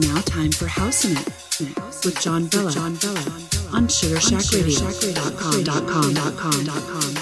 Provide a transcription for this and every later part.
now time for House'n It with John Bella, John Bella on SugarShackRadio.com.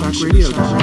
live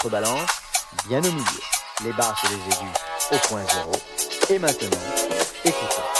contrebalance, bien au milieu, les basses et les aigus au point zéro. Et maintenant, écoutons.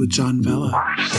With John Vella.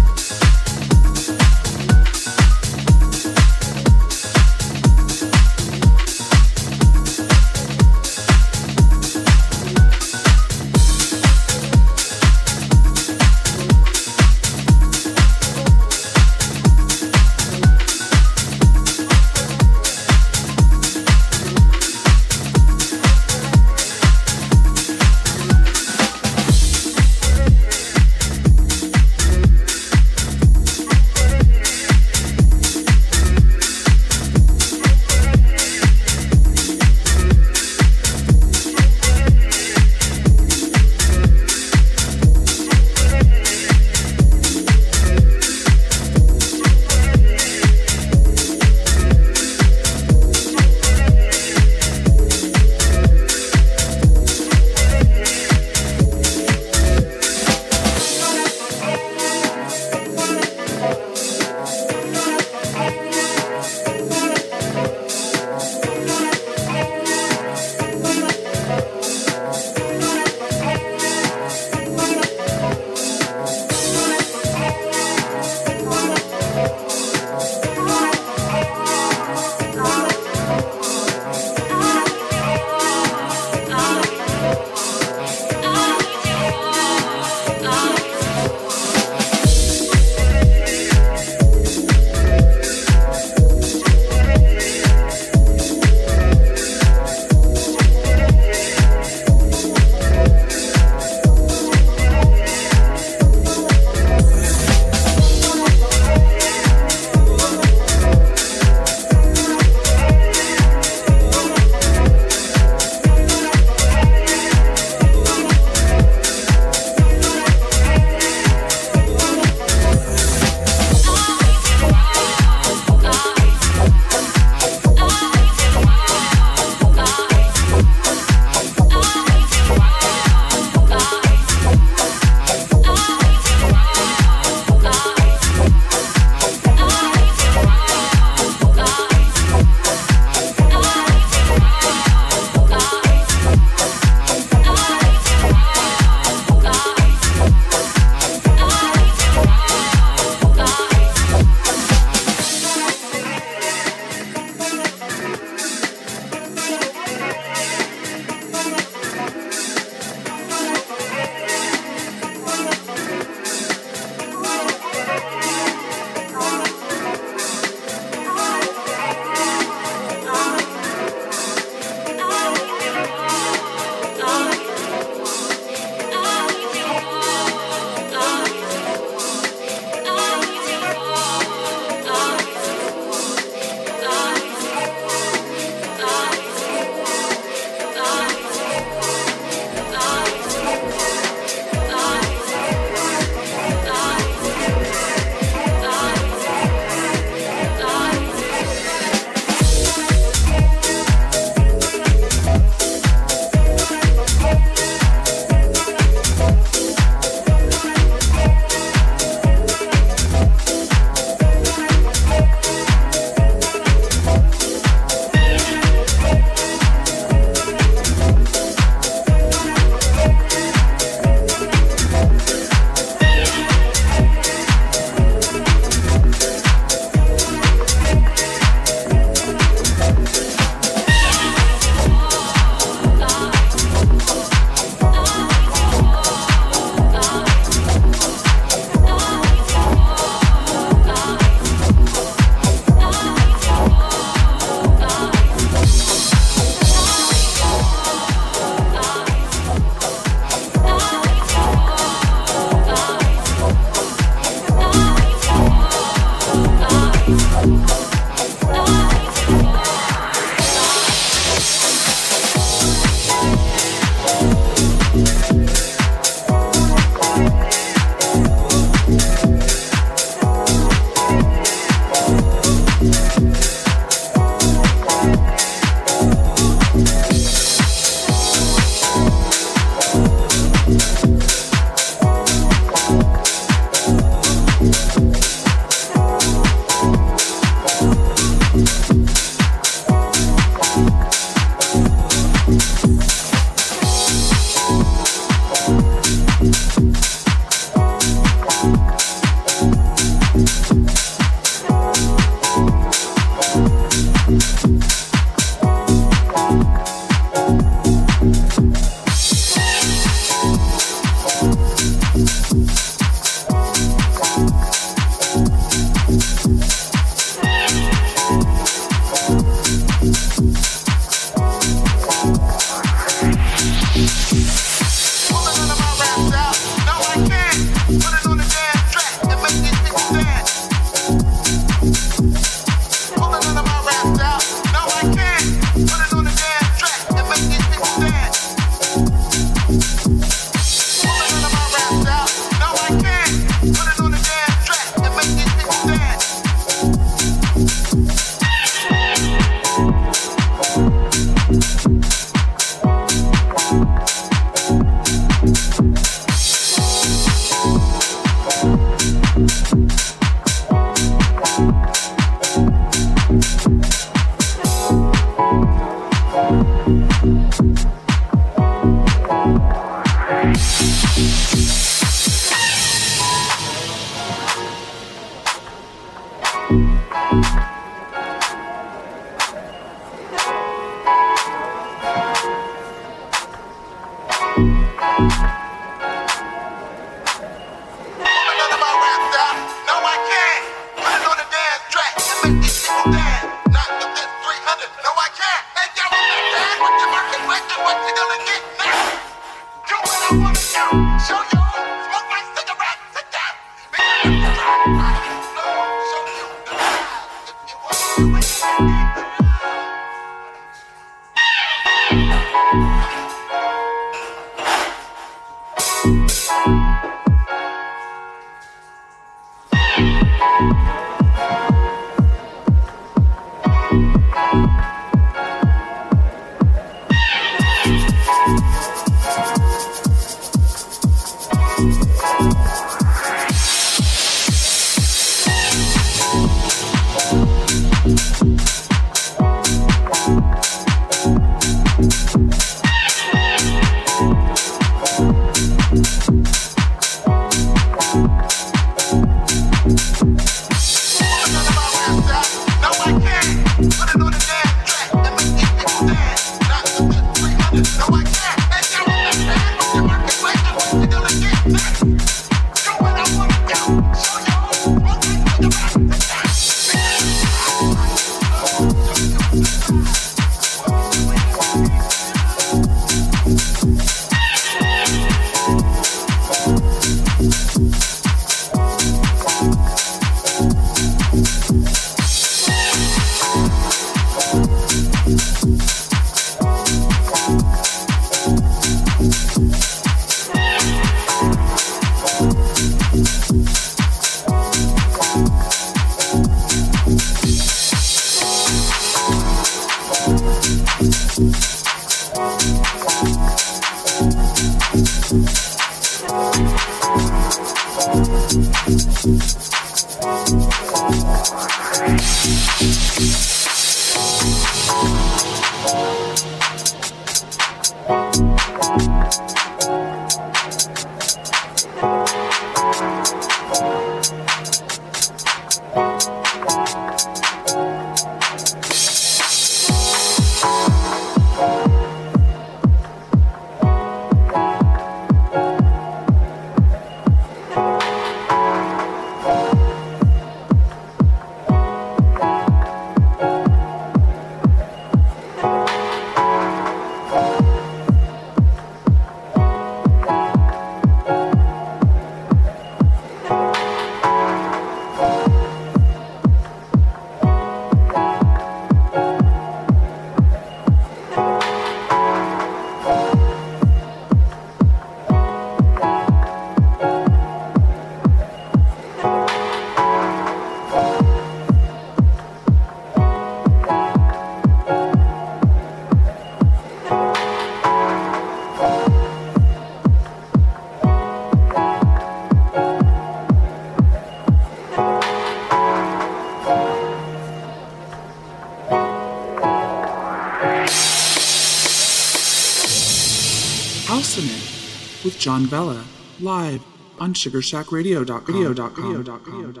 John Bella live on SugarShackRadio.com.